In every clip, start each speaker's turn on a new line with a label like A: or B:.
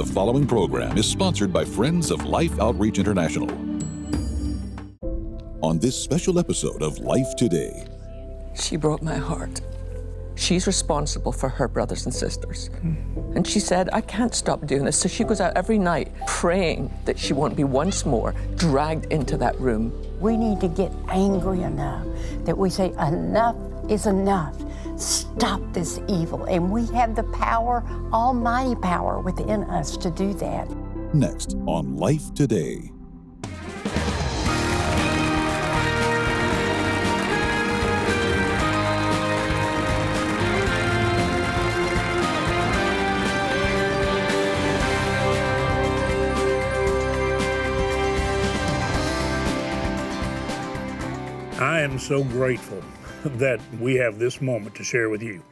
A: The following program is sponsored by Friends of Life Outreach International. On this special episode of Life Today,
B: She broke my heart. She's responsible for her brothers and sisters. Hmm. And she said, I can't stop doing this. So she goes out every night praying that she won't be once more dragged into that room.
C: We need to get angry enough that we say, enough is enough. Stop this evil. And we have the power, almighty power within us to do that.
A: next on Life Today.
D: I am so grateful that we have this moment to share with you.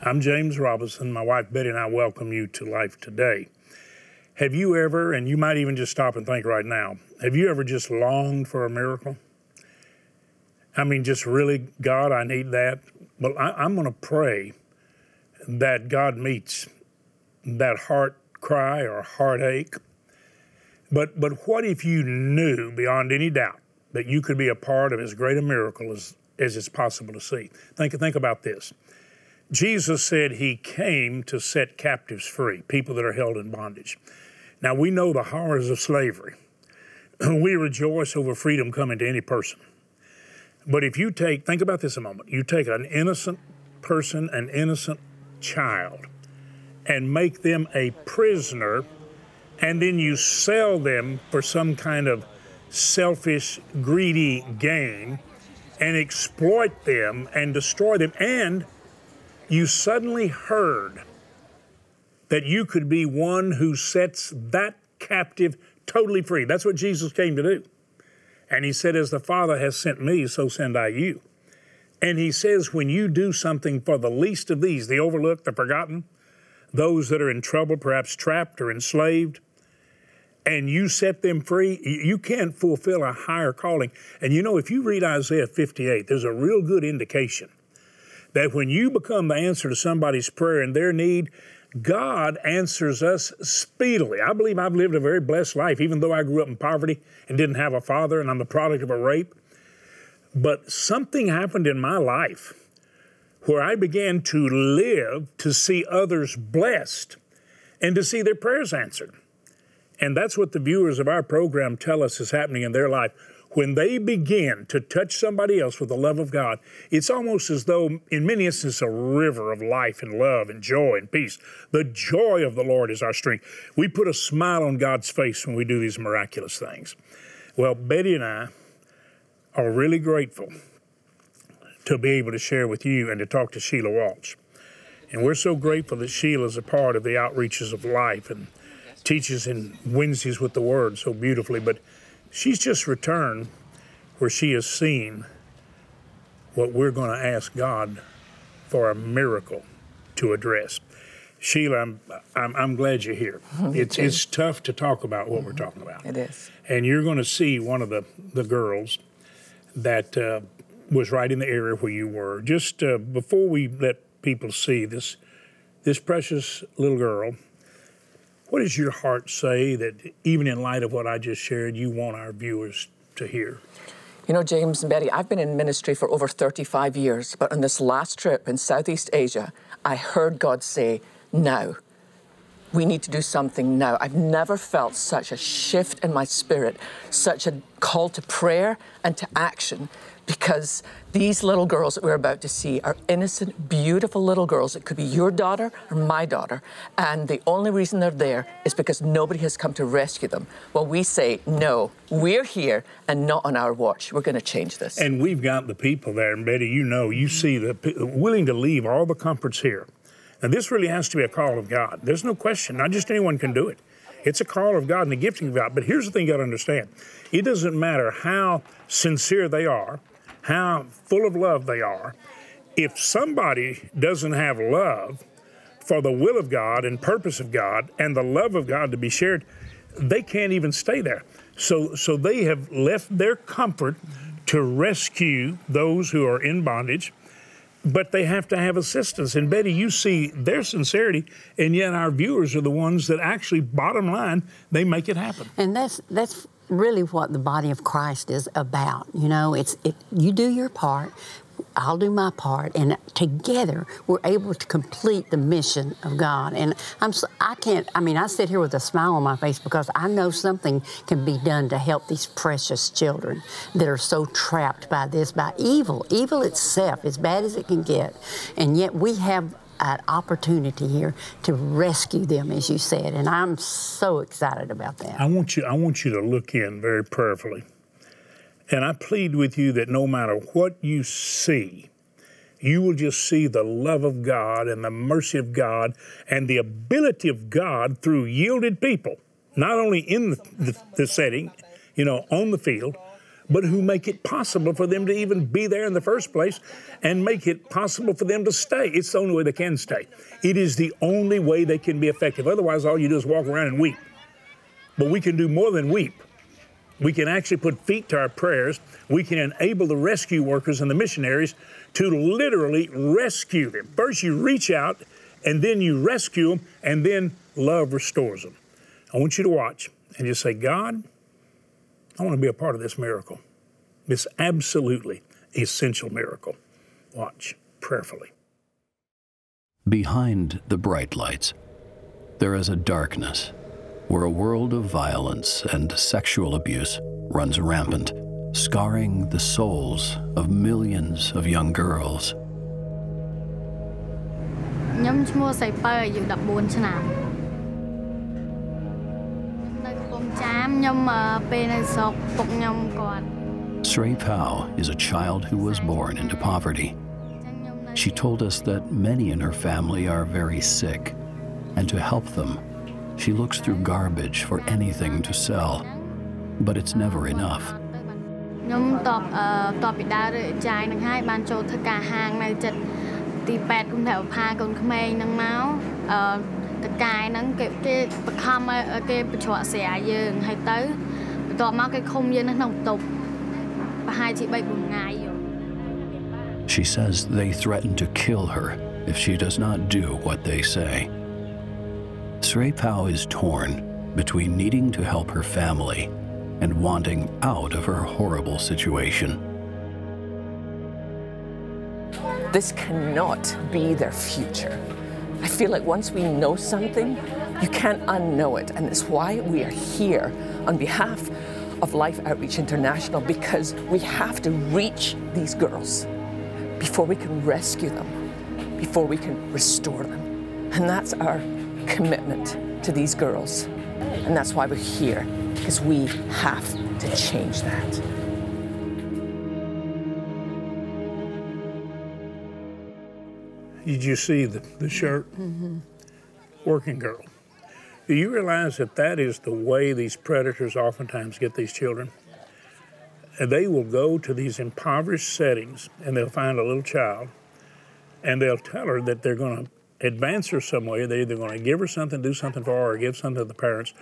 D: I'm James Robison. My wife Betty and I welcome you to Life Today. Have you ever, and you might even just stop and think right now, have you ever just longed for a miracle? I mean, just really, God, I need that. Well, I, I'm going to pray that God meets that heart cry or heartache. But, but what if you knew beyond any doubt that you could be a part of as great a miracle as, as it's possible to see? Think, think about this. Jesus said he came to set captives free, people that are held in bondage. Now, we know the horrors of slavery. we rejoice over freedom coming to any person. But if you take, think about this a moment, you take an innocent person, an innocent child, and make them a prisoner, and then you sell them for some kind of selfish, greedy gain, and exploit them and destroy them, and you suddenly heard that you could be one who sets that captive totally free. That's what Jesus came to do. And he said, As the Father has sent me, so send I you. And he says, When you do something for the least of these, the overlooked, the forgotten, those that are in trouble, perhaps trapped or enslaved, and you set them free, you can't fulfill a higher calling. And you know, if you read Isaiah 58, there's a real good indication that when you become the answer to somebody's prayer and their need, God answers us speedily. I believe I've lived a very blessed life, even though I grew up in poverty and didn't have a father, and I'm the product of a rape. But something happened in my life where I began to live to see others blessed and to see their prayers answered. And that's what the viewers of our program tell us is happening in their life. When they begin to touch somebody else with the love of God, it's almost as though, in many instances, a river of life and love and joy and peace. The joy of the Lord is our strength. We put a smile on God's face when we do these miraculous things. Well, Betty and I are really grateful to be able to share with you and to talk to Sheila Walsh. And we're so grateful that Sheila's a part of the outreaches of life and teaches in Wednesdays with the Word so beautifully. But she's just returned where she has seen what we're going to ask God for a miracle to address. Sheila, I'm, I'm, I'm glad you're here. It's, it's tough to talk about what we're talking about.
B: It is.
D: And you're going to see one of the, the girls that uh, was right in the area where you were. Just uh, before we let people see this, this precious little girl, what does your heart say that even in light of what I just shared, you want our viewers to hear?
B: You know, James and Betty, I've been in ministry for over 35 years, but on this last trip in Southeast Asia, I heard God say, now. We need to do something now. I've never felt such a shift in my spirit, such a call to prayer and to action, because these little girls that we're about to see are innocent, beautiful little girls. It could be your daughter or my daughter. And the only reason they're there is because nobody has come to rescue them. Well, we say, no, we're here and not on our watch. We're going to change this.
D: And we've got the people there, and Betty, you know, you see the willing to leave all the comforts here. And this really has to be a call of God. There's no question. Not just anyone can do it. It's a call of God and the gifting of God. But here's the thing you got to understand: it doesn't matter how sincere they are, how full of love they are. If somebody doesn't have love for the will of God and purpose of God and the love of God to be shared, they can't even stay there. So, so they have left their comfort to rescue those who are in bondage. but they have to have assistance. And Betty, you see their sincerity, and yet our viewers are the ones that actually, bottom line, they make it happen.
C: And that's that's really what the body of Christ is about. You know, it's it, you do your part. I'll do my part, and together we're able to complete the mission of God. And I'm, I can't. I mean, I sit here with a smile on my face because I know something can be done to help these precious children that are so trapped by this, by evil, evil itself, as bad as it can get. And yet we have an opportunity here to rescue them, as you said, and I'm so excited about that.
D: I want you. I want you to look in very prayerfully. And I plead with you that no matter what you see, you will just see the love of God and the mercy of God and the ability of God through yielded people, not only in the, the, the setting, you know, on the field, but who make it possible for them to even be there in the first place and make it possible for them to stay. It's the only way they can stay. It is the only way they can be effective. Otherwise, all you do is walk around and weep. But we can do more than weep. We can actually put feet to our prayers. We can enable the rescue workers and the missionaries to literally rescue them. First, you reach out, and then you rescue them, and then love restores them. I want you to watch and just say, God, I want to be a part of this miracle, this absolutely essential miracle. Watch prayerfully.
E: Behind the bright lights, there is a darkness where a world of violence and sexual abuse runs rampant, scarring the souls of millions of young girls.
F: ខ្ញុំឈ្មោះសៃពៅអាយុ14ឆ្នាំ នៅកំពង់ចាមខ្ញុំពេលនៅស្រុកពុកខ្ញុំគាត់
E: Srey Pao is a child who was born into poverty. She told us that many in her family are very sick, and to help them, she looks through garbage for anything to sell. But it's never enough.
F: ខ្ញុំតបអឺតបពីដើររើចាយនឹងហើយបានចូលធ្វើការហាងនៅចិត្តទី8គុំថាផាកូនក្មេងហ្នឹងមកអឺ តកាយហ្នឹងគេគេបខំឲ្យគេបញ្ច្រកស្រាយើងហើយទៅបន្ទាប់មកគេឃុំយើងនៅក្នុងបន្ទប់ប្រហែលជា3 4ថ្ងៃ
E: She says they threaten to kill her if she does not do what they say. Srey Pao is torn between needing to help her family and wanting out of her horrible situation.
B: This cannot be their future. I feel like once we know something, you can't unknow it. And it's why we are here on behalf of Life Outreach International because we have to reach these girls before we can rescue them, before we can restore them. And that's our commitment to these girls. And that's why we're here, because we have to change that.
D: Did you see the, the shirt? Mm-hmm. Working girl. Do you realize that that is the way these predators oftentimes get these children? And they will go to these impoverished settings and they'll find a little child and they'll tell her that they're going to advance her some way. They're either going to give her something, do something for her, or give something to the parents,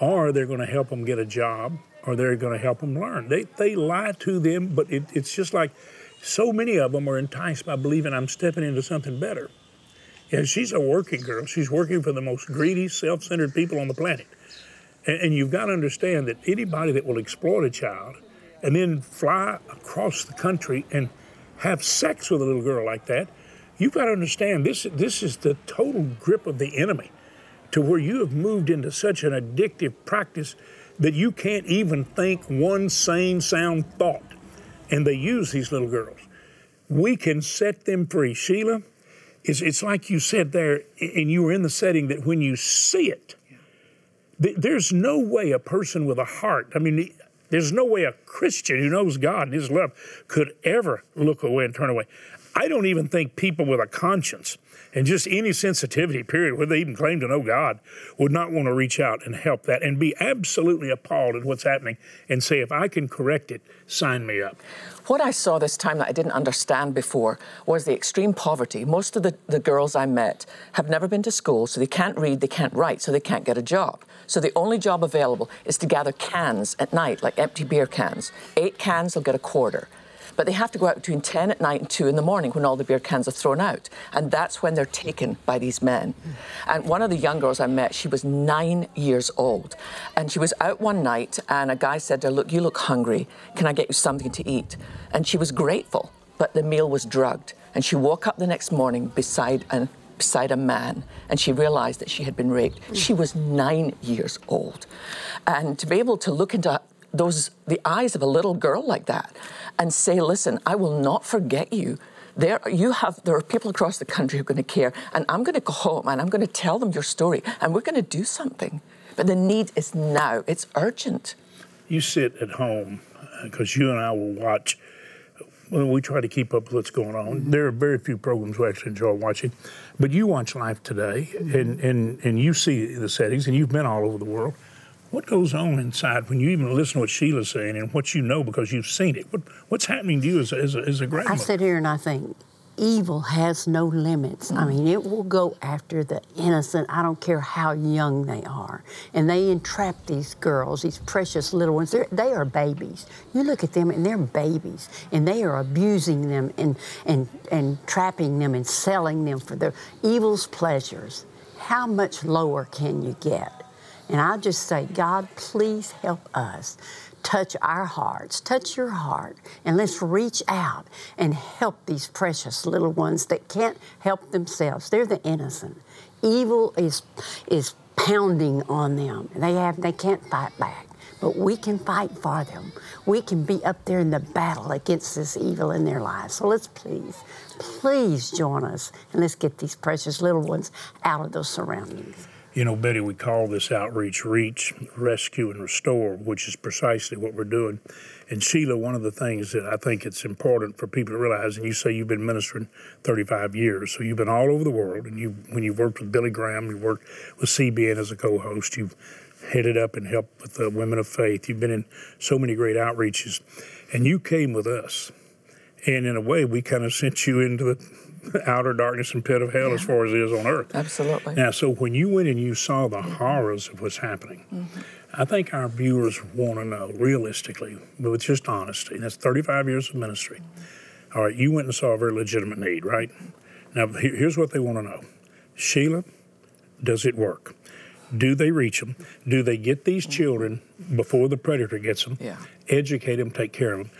D: or they're going to help them get a job, or they're going to help them learn. They, they lie to them, but it, it's just like so many of them are enticed by believing I'm stepping into something better. Yeah, she's a working girl. She's working for the most greedy, self centered people on the planet. And, and you've got to understand that anybody that will exploit a child and then fly across the country and have sex with a little girl like that, you've got to understand this, this is the total grip of the enemy to where you have moved into such an addictive practice that you can't even think one sane, sound thought. And they use these little girls. We can set them free. Sheila, it's, it's like you said there, and you were in the setting that when you see it, th- there's no way a person with a heart, I mean, there's no way a Christian who knows God and His love could ever look away and turn away. I don't even think people with a conscience and just any sensitivity, period, whether they even claim to know God, would not want to reach out and help that and be absolutely appalled at what's happening and say, if I can correct it, sign me up.
B: What I saw this time that I didn't understand before was the extreme poverty. Most of the, the girls I met have never been to school, so they can't read, they can't write, so they can't get a job. So the only job available is to gather cans at night, like empty beer cans. Eight cans, they'll get a quarter. But they have to go out between 10 at night and 2 in the morning when all the beer cans are thrown out. And that's when they're taken by these men. And one of the young girls I met, she was nine years old. And she was out one night, and a guy said to her, Look, you look hungry. Can I get you something to eat? And she was grateful, but the meal was drugged. And she woke up the next morning beside an beside a man and she realized that she had been raped. She was nine years old. And to be able to look into those the eyes of a little girl like that and say, listen, I will not forget you. There you have there are people across the country who are going to care, and I'm going to go home and I'm going to tell them your story, and we're going to do something. But the need is now. It's urgent.
D: You sit at home uh, because you and I will watch well, we try to keep up with what's going on. There are very few programs we actually enjoy watching, but you watch Life Today, and, and, and you see the settings, and you've been all over the world. What goes on inside when you even listen to what Sheila's saying and what you know because you've seen it? What, what's happening to you as a, as a, as a grandmother?
C: I sit here and I think, evil has no limits. I mean, it will go after the innocent. I don't care how young they are. And they entrap these girls, these precious little ones. They're, they are babies. You look at them and they're babies. And they are abusing them and, and, and trapping them and selling them for their evil's pleasures. How much lower can you get? And I just say, God, please help us touch our hearts, touch your heart, and let's reach out and help these precious little ones that can't help themselves. They're the innocent. Evil is is pounding on them. They have they can't fight back. But we can fight for them. We can be up there in the battle against this evil in their lives. So let's please, please join us and let's get these precious little ones out of those surroundings.
D: You know, Betty, we call this outreach reach, rescue, and restore, which is precisely what we're doing. And Sheila, one of the things that I think it's important for people to realize, and you say you've been ministering 35 years, so you've been all over the world, and you when you've worked with Billy Graham, you worked with CBN as a co-host, you've headed up and helped with the Women of Faith, you've been in so many great outreaches, and you came with us. And in a way, we kind of sent you into the outer darkness and pit of hell yeah. as far as it is on earth.
B: Absolutely.
D: Now, so when you went and you saw the mm-hmm. horrors of what's happening, mm-hmm. I think our viewers want to know realistically, but with just honesty. That's 35 years of ministry. Mm-hmm. All right, you went and saw a very legitimate need, right? Now, here's what they want to know Sheila, does it work? Do they reach them? Do they get these mm-hmm. children before the predator gets them?
B: Yeah.
D: Educate them, take care of them.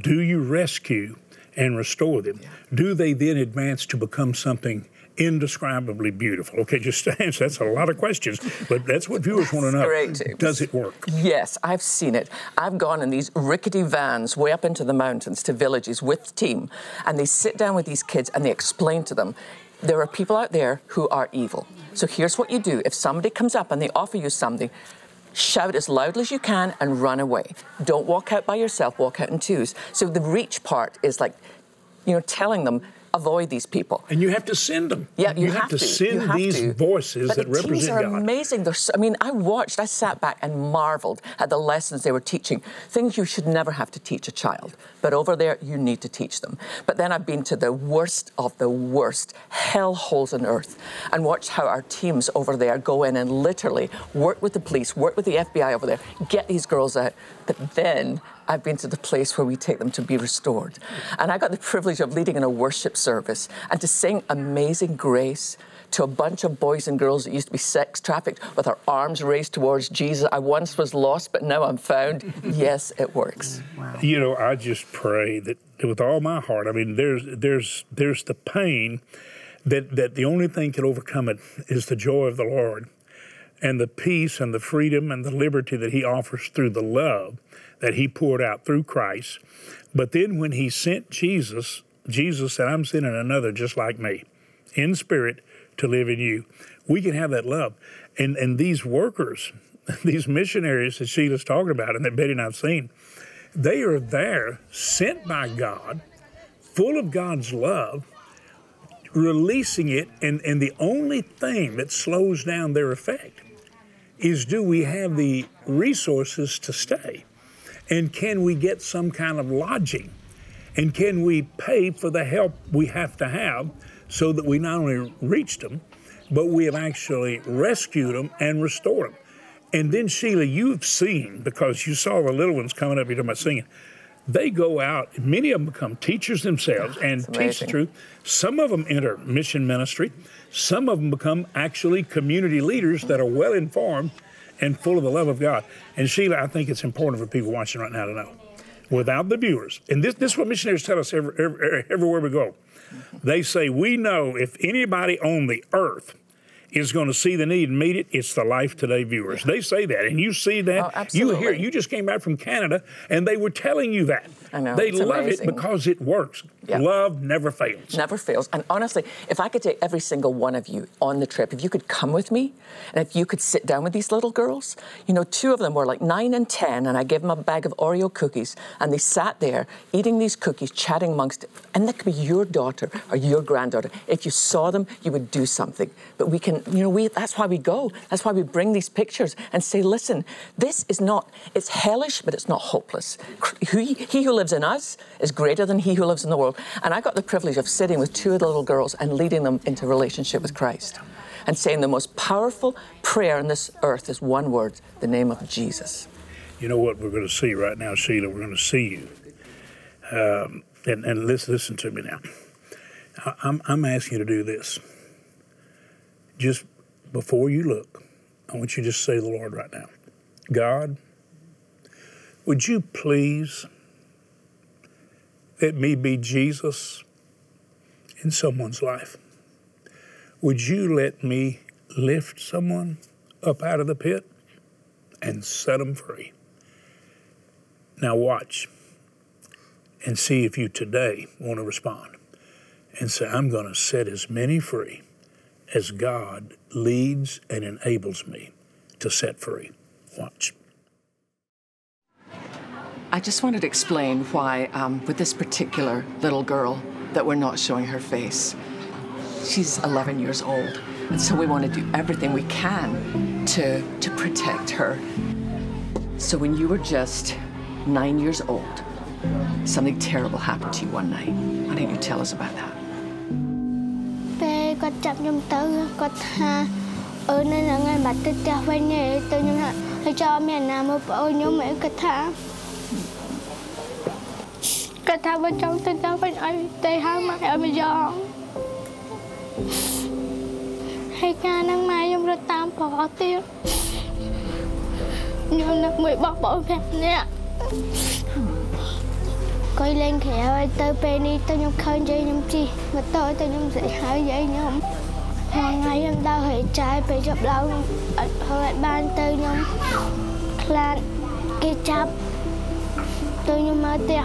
D: Do you rescue and restore them, yeah. do they then advance to become something indescribably beautiful? Okay, just to answer, that's a lot of questions, but that's what viewers want to know.
B: Great,
D: Does it work?
B: Yes, I've seen it. I've gone in these rickety vans way up into the mountains to villages with team, and they sit down with these kids and they explain to them there are people out there who are evil. So here's what you do if somebody comes up and they offer you something, shout as loudly as you can and run away. Don't walk out by yourself, walk out in twos. So the reach part is like, you know, telling them avoid these people.
D: And you have to send them.
B: Yeah, you,
D: you have,
B: have,
D: to,
B: to
D: send
B: have
D: these
B: to.
D: voices
B: but
D: that
B: the
D: represent
B: teams are
D: God.
B: amazing. They're so, I mean, I watched, I sat back and marveled at the lessons they were teaching. Things you should never have to teach a child, but over there you need to teach them. But then I've been to the worst of the worst hell holes on earth and watched how our teams over there go in and literally work with the police, work with the FBI over there, get these girls out. But then I've been to the place where we take them to be restored. And I got the privilege of leading in a worship service and to sing Amazing Grace to a bunch of boys and girls that used to be sex trafficked with our arms raised towards Jesus. I once was lost, but now I'm found. yes, it works.
D: Wow. You know, I just pray that with all my heart. I mean, there's there's there's the pain that that the only thing can overcome it is the joy of the Lord and the peace and the freedom and the liberty that he offers through the love that he poured out through Christ. But then when he sent Jesus, Jesus said, I'm sending another just like me in spirit to live in you. We can have that love. And, and these workers, these missionaries that Sheila's talking about and that Betty and I've seen, they are there sent by God, full of God's love, releasing it. And, and the only thing that slows down their effect is do we have the resources to stay? And can we get some kind of lodging? And can we pay for the help we have to have so that we not only reached them, but we have actually rescued them and restored them? And then, Sheila, you've seen, because you saw the little ones coming up, you're talking about singing, they go out, many of them become teachers themselves and
B: That's
D: teach the truth. Some of them enter mission ministry. Some of them become actually community leaders that are well informed and full of the love of God. And Sheila, I think it's important for people watching right now to know. Without the viewers, and this, this is what missionaries tell us every, every, everywhere we go. They say, We know if anybody on the earth is going to see the need and meet it, it's the Life Today viewers. They say that, and you see that.
B: Oh,
D: you hear. You just came back from Canada, and they were telling you that.
B: I know,
D: They
B: it's
D: love
B: amazing.
D: it because it works.
B: Yeah.
D: Love never fails.
B: Never fails. And honestly, if I could take every single one of you on the trip, if you could come with me, and if you could sit down with these little girls, you know, two of them were like nine and 10, and I gave them a bag of Oreo cookies, and they sat there eating these cookies, chatting amongst, and that could be your daughter or your granddaughter. If you saw them, you would do something. But we can, you know, we, that's why we go. That's why we bring these pictures and say, listen, this is not, it's hellish, but it's not hopeless. He, he who lives in us is greater than he who lives in the world. And I got the privilege of sitting with two of the little girls and leading them into relationship with Christ and saying the most powerful prayer on this earth is one word, the name of Jesus.
D: You know what we're going to see right now, Sheila? We're going to see you. Um, and and listen, listen to me now. I'm, I'm asking you to do this. Just before you look, I want you to just say the Lord right now God, would you please let me be Jesus in someone's life? Would you let me lift someone up out of the pit and set them free? Now, watch and see if you today want to respond and say, I'm going to set as many free as God leads and enables me to set free. Watch.
B: I just wanted to explain why, um, with this particular little girl, that we're not showing her face. She's 11 years old, and so we want to do everything we can to, to protect her. So when you were just nine years old, something terrible happened to you one night. Why don't you tell us about that?
G: ពេលគាត់ចាប់ខ្ញុំទៅគាត់ថាអឺនៅហ្នឹងហើយបាត់ទៅផ្ទះវិញហើយទៅខ្ញុំថាហើយចោលមានអ្នកណាមកប្អូនខ្ញុំហើយគាត់ថា គាត់ថាបើចង់ទៅផ្ទះវិញឲ្យទៅហៅម៉ែឲ្យមកយកហើយកាលហ្នឹងម៉ែខ្ញុំរត់តាមប្រកទៀតខ្ញុំនឹកមួយបោះបងប្រាប់នាក់ក៏លេងក្រៅហើយទៅពេលនេះទៅខ្ញុំឃើញយាយខ្ញុំជិះម៉ូតូទៅខ្ញុំស្រីហៅយាយខ្ញុំមួយថ្ងៃខ្ញុំដើរហេចាយពេលជប់ឡើងអត់ហើយអត់បានទៅខ្ញុំខ្លាចគេចាប់ទៅខ្ញុំមកផ្ទះ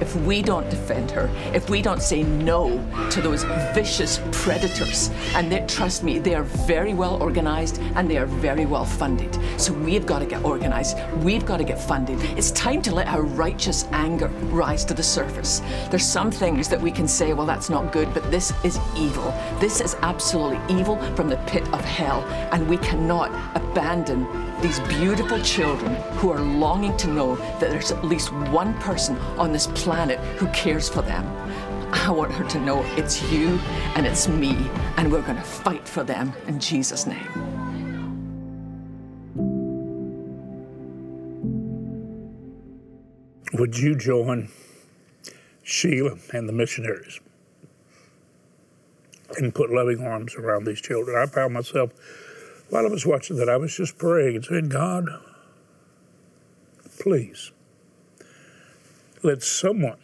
B: If we don't defend her, if we don't say no to those vicious predators, and they, trust me, they are very well organized and they are very well funded. So we've got to get organized. We've got to get funded. It's time to let our righteous anger rise to the surface. There's some things that we can say, well, that's not good, but this is evil. This is absolutely evil from the pit of hell. And we cannot abandon these beautiful children who are longing to know that there's at least one person on this planet who cares for them. I want her to know it's you and it's me, and we're going to fight for them in Jesus' name.
D: Would you join Sheila and the missionaries and put loving arms around these children? I found myself, while I was watching that, I was just praying and saying, God, please let someone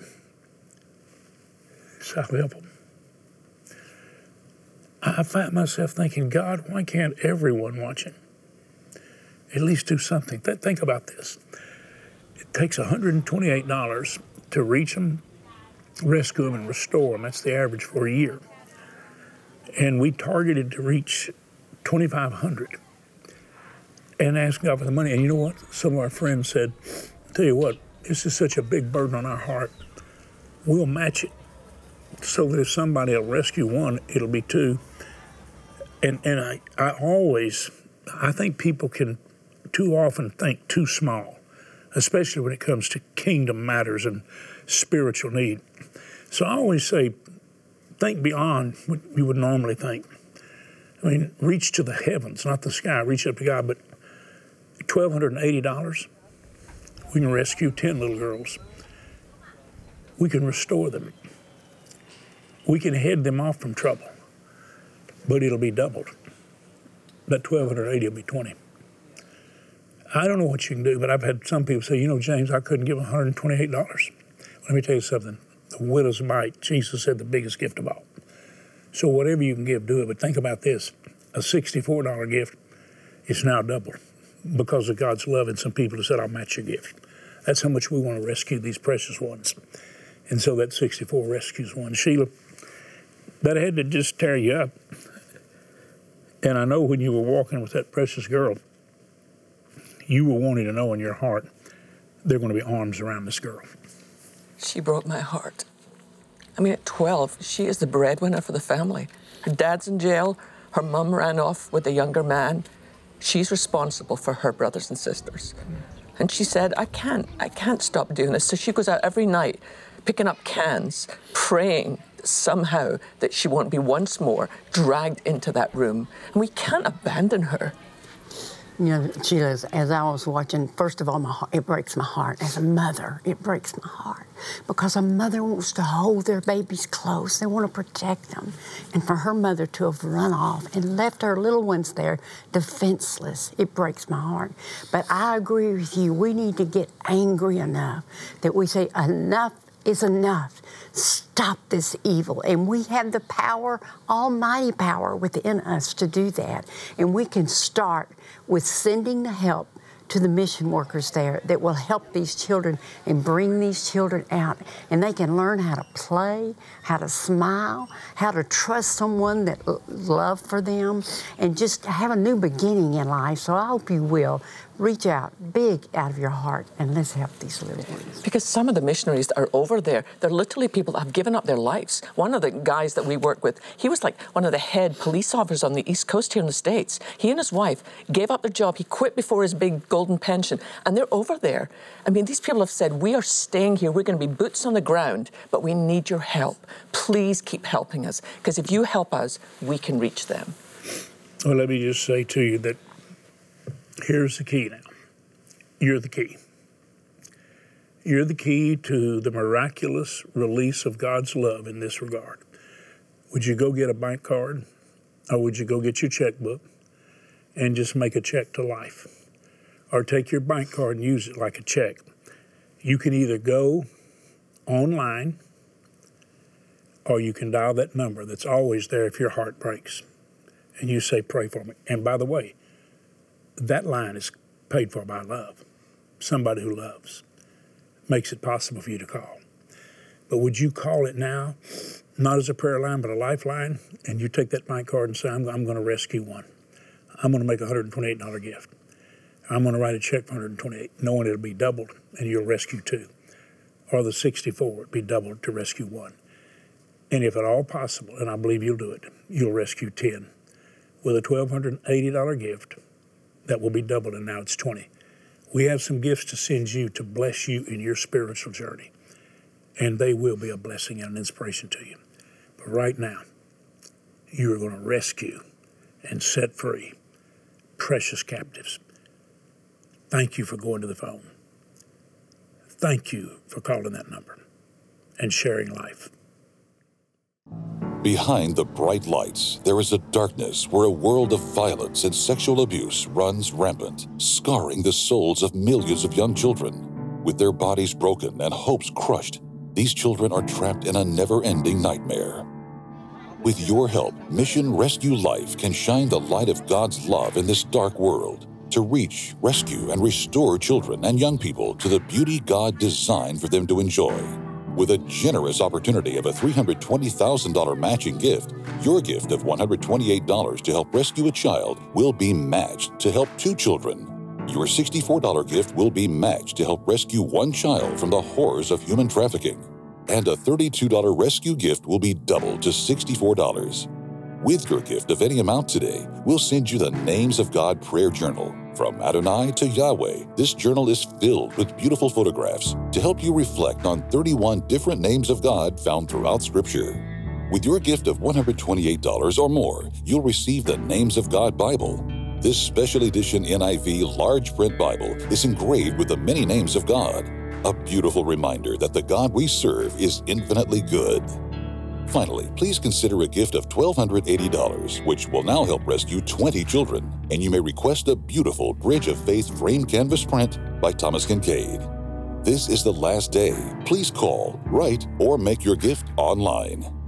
D: help them. I find myself thinking, God, why can't everyone watching at least do something? Th- think about this. It takes $128 to reach them, rescue them, and restore them. That's the average for a year. And we targeted to reach 2,500 and asked God for the money. And you know what? Some of our friends said, Tell you what, this is such a big burden on our heart. We'll match it so that if somebody will rescue one, it'll be two. And and I, I always I think people can too often think too small, especially when it comes to kingdom matters and spiritual need. So I always say, think beyond what you would normally think. I mean, reach to the heavens, not the sky. Reach up to God. But twelve hundred and eighty dollars, we can rescue ten little girls. We can restore them. We can head them off from trouble, but it'll be doubled. That twelve hundred eighty will be twenty. I don't know what you can do, but I've had some people say, you know, James, I couldn't give $128. Let me tell you something. The widow's mite, Jesus said, the biggest gift of all. So whatever you can give, do it. But think about this: a $64 gift is now doubled because of God's love and some people have said, "I'll match your gift." That's how much we want to rescue these precious ones. And so that 64 rescues one. Sheila, that had to just tear you up. And I know when you were walking with that precious girl, you were wanting to know in your heart there are going to be arms around this girl.
B: She broke my heart. I mean, at 12, she is the breadwinner for the family. Her dad's in jail. Her mum ran off with a younger man. She's responsible for her brothers and sisters. And she said, I can't, I can't stop doing this. So she goes out every night picking up cans, praying somehow that she won't be once more dragged into that room. And we can't abandon her.
C: You know, Sheila, as, I was watching, first of all, my heart, it breaks my heart. As a mother, it breaks my heart because a mother wants to hold their babies close. They want to protect them. And for her mother to have run off and left her little ones there defenseless, it breaks my heart. But I agree with you. We need to get angry enough that we say, enough is enough. Stop this evil. And we have the power, almighty power within us to do that. And we can start with sending the help to the mission workers there that will help these children and bring these children out. And they can learn how to play, how to smile, how to trust someone that love for them, and just have a new beginning in life. So I hope you will reach out big out of your heart and let's help these little ones.
B: Because some of the missionaries that are over there, they're literally people that have given up their lives. One of the guys that we work with, he was like one of the head police officers on the East Coast here in the States. He and his wife gave up their job. He quit before his big golden pension, and they're over there. I mean, these people have said, We are staying here. We're going to be boots on the ground, but we need your help. Please keep helping us, because if you help us, we can reach them.
D: Well, let me just say to you that Here's the key now. You're the key. You're the key to the miraculous release of God's love in this regard. Would you go get a bank card or would you go get your checkbook and just make a check to life? Or take your bank card and use it like a check. You can either go online or you can dial that number that's always there if your heart breaks and you say, Pray for me. And by the way, that line is paid for by love. Somebody who loves makes it possible for you to call. But would you call it now, not as a prayer line, but a lifeline, and you take that bank card and say, I'm, I'm going to rescue one. I'm going to make a $128 gift. I'm going to write a check for 128, knowing it'll be doubled, and you'll rescue two. Or the 64 would be doubled to rescue one. And if at all possible, and I believe you'll do it, you'll rescue 10 with a $1,280 gift that will be doubled, and now it's 20. We have some gifts to send you to bless you in your spiritual journey, and they will be a blessing and an inspiration to you. But right now, you are going to rescue and set free precious captives. Thank you for going to the phone. Thank you for calling that number and sharing life.
A: Behind the bright lights, there is a darkness where a world of violence and sexual abuse runs rampant, scarring the souls of millions of young children. With their bodies broken and hopes crushed, these children are trapped in a never ending nightmare. With your help, Mission Rescue Life can shine the light of God's love in this dark world to reach, rescue, and restore children and young people to the beauty God designed for them to enjoy. With a generous opportunity of a $320,000 matching gift, your gift of $128 to help rescue a child will be matched to help two children. Your $64 gift will be matched to help rescue one child from the horrors of human trafficking. And a $32 rescue gift will be doubled to $64. With your gift of any amount today, we'll send you the Names of God prayer journal. From Adonai to Yahweh, this journal is filled with beautiful photographs to help you reflect on 31 different names of God found throughout Scripture. With your gift of $128 or more, you'll receive the Names of God Bible. This special edition NIV large print Bible is engraved with the many names of God, a beautiful reminder that the God we serve is infinitely good. Finally, please consider a gift of $1,280, which will now help rescue 20 children, and you may request a beautiful Bridge of Faith framed canvas print by Thomas Kinkade. This is the last day. Please call, write, or make your gift online.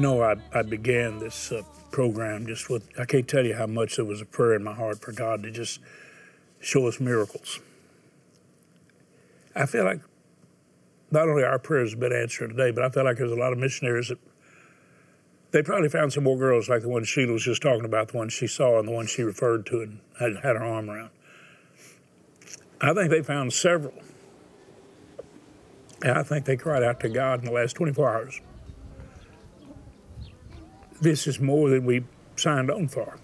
D: You know, I, I began this uh, program just with, I can't tell you how much there was a prayer in my heart for God to just show us miracles. I feel like not only our prayers have been answered today, but I feel like there's a lot of missionaries that they probably found some more girls like the one Sheila was just talking about, the one she saw and the one she referred to and had, had her arm around. I think they found several. And I think they cried out to God in the last 24 hours this is more than we signed on for.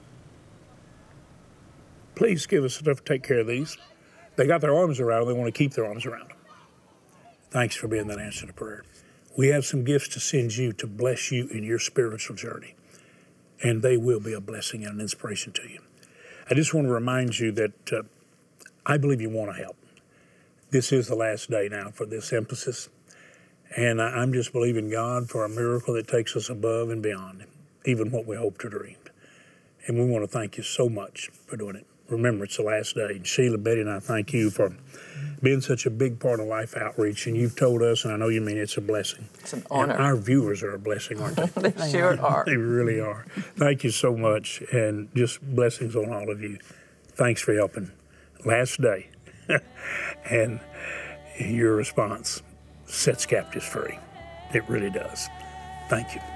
D: Please give us enough to take care of these. They got their arms around them, they want to keep their arms around them. Thanks for being that answer to prayer. We have some gifts to send you to bless you in your spiritual journey, and they will be a blessing and an inspiration to you. I just want to remind you that uh, I believe you want to help. This is the last day now for this emphasis, and I'm just believing God for a miracle that takes us above and beyond even what we hoped or dreamed. And we want to thank you so much for doing it. Remember, it's the last day. And Sheila, Betty, and I thank you for being such a big part of Life Outreach. And you've told us, and I know you mean it's a blessing.
B: It's an honor.
D: And our viewers are a blessing, aren't they?
B: they sure are.
D: They really are. Thank you so much, and just blessings on all of you. Thanks for helping. Last day. and your response sets captives free. It really does. Thank you.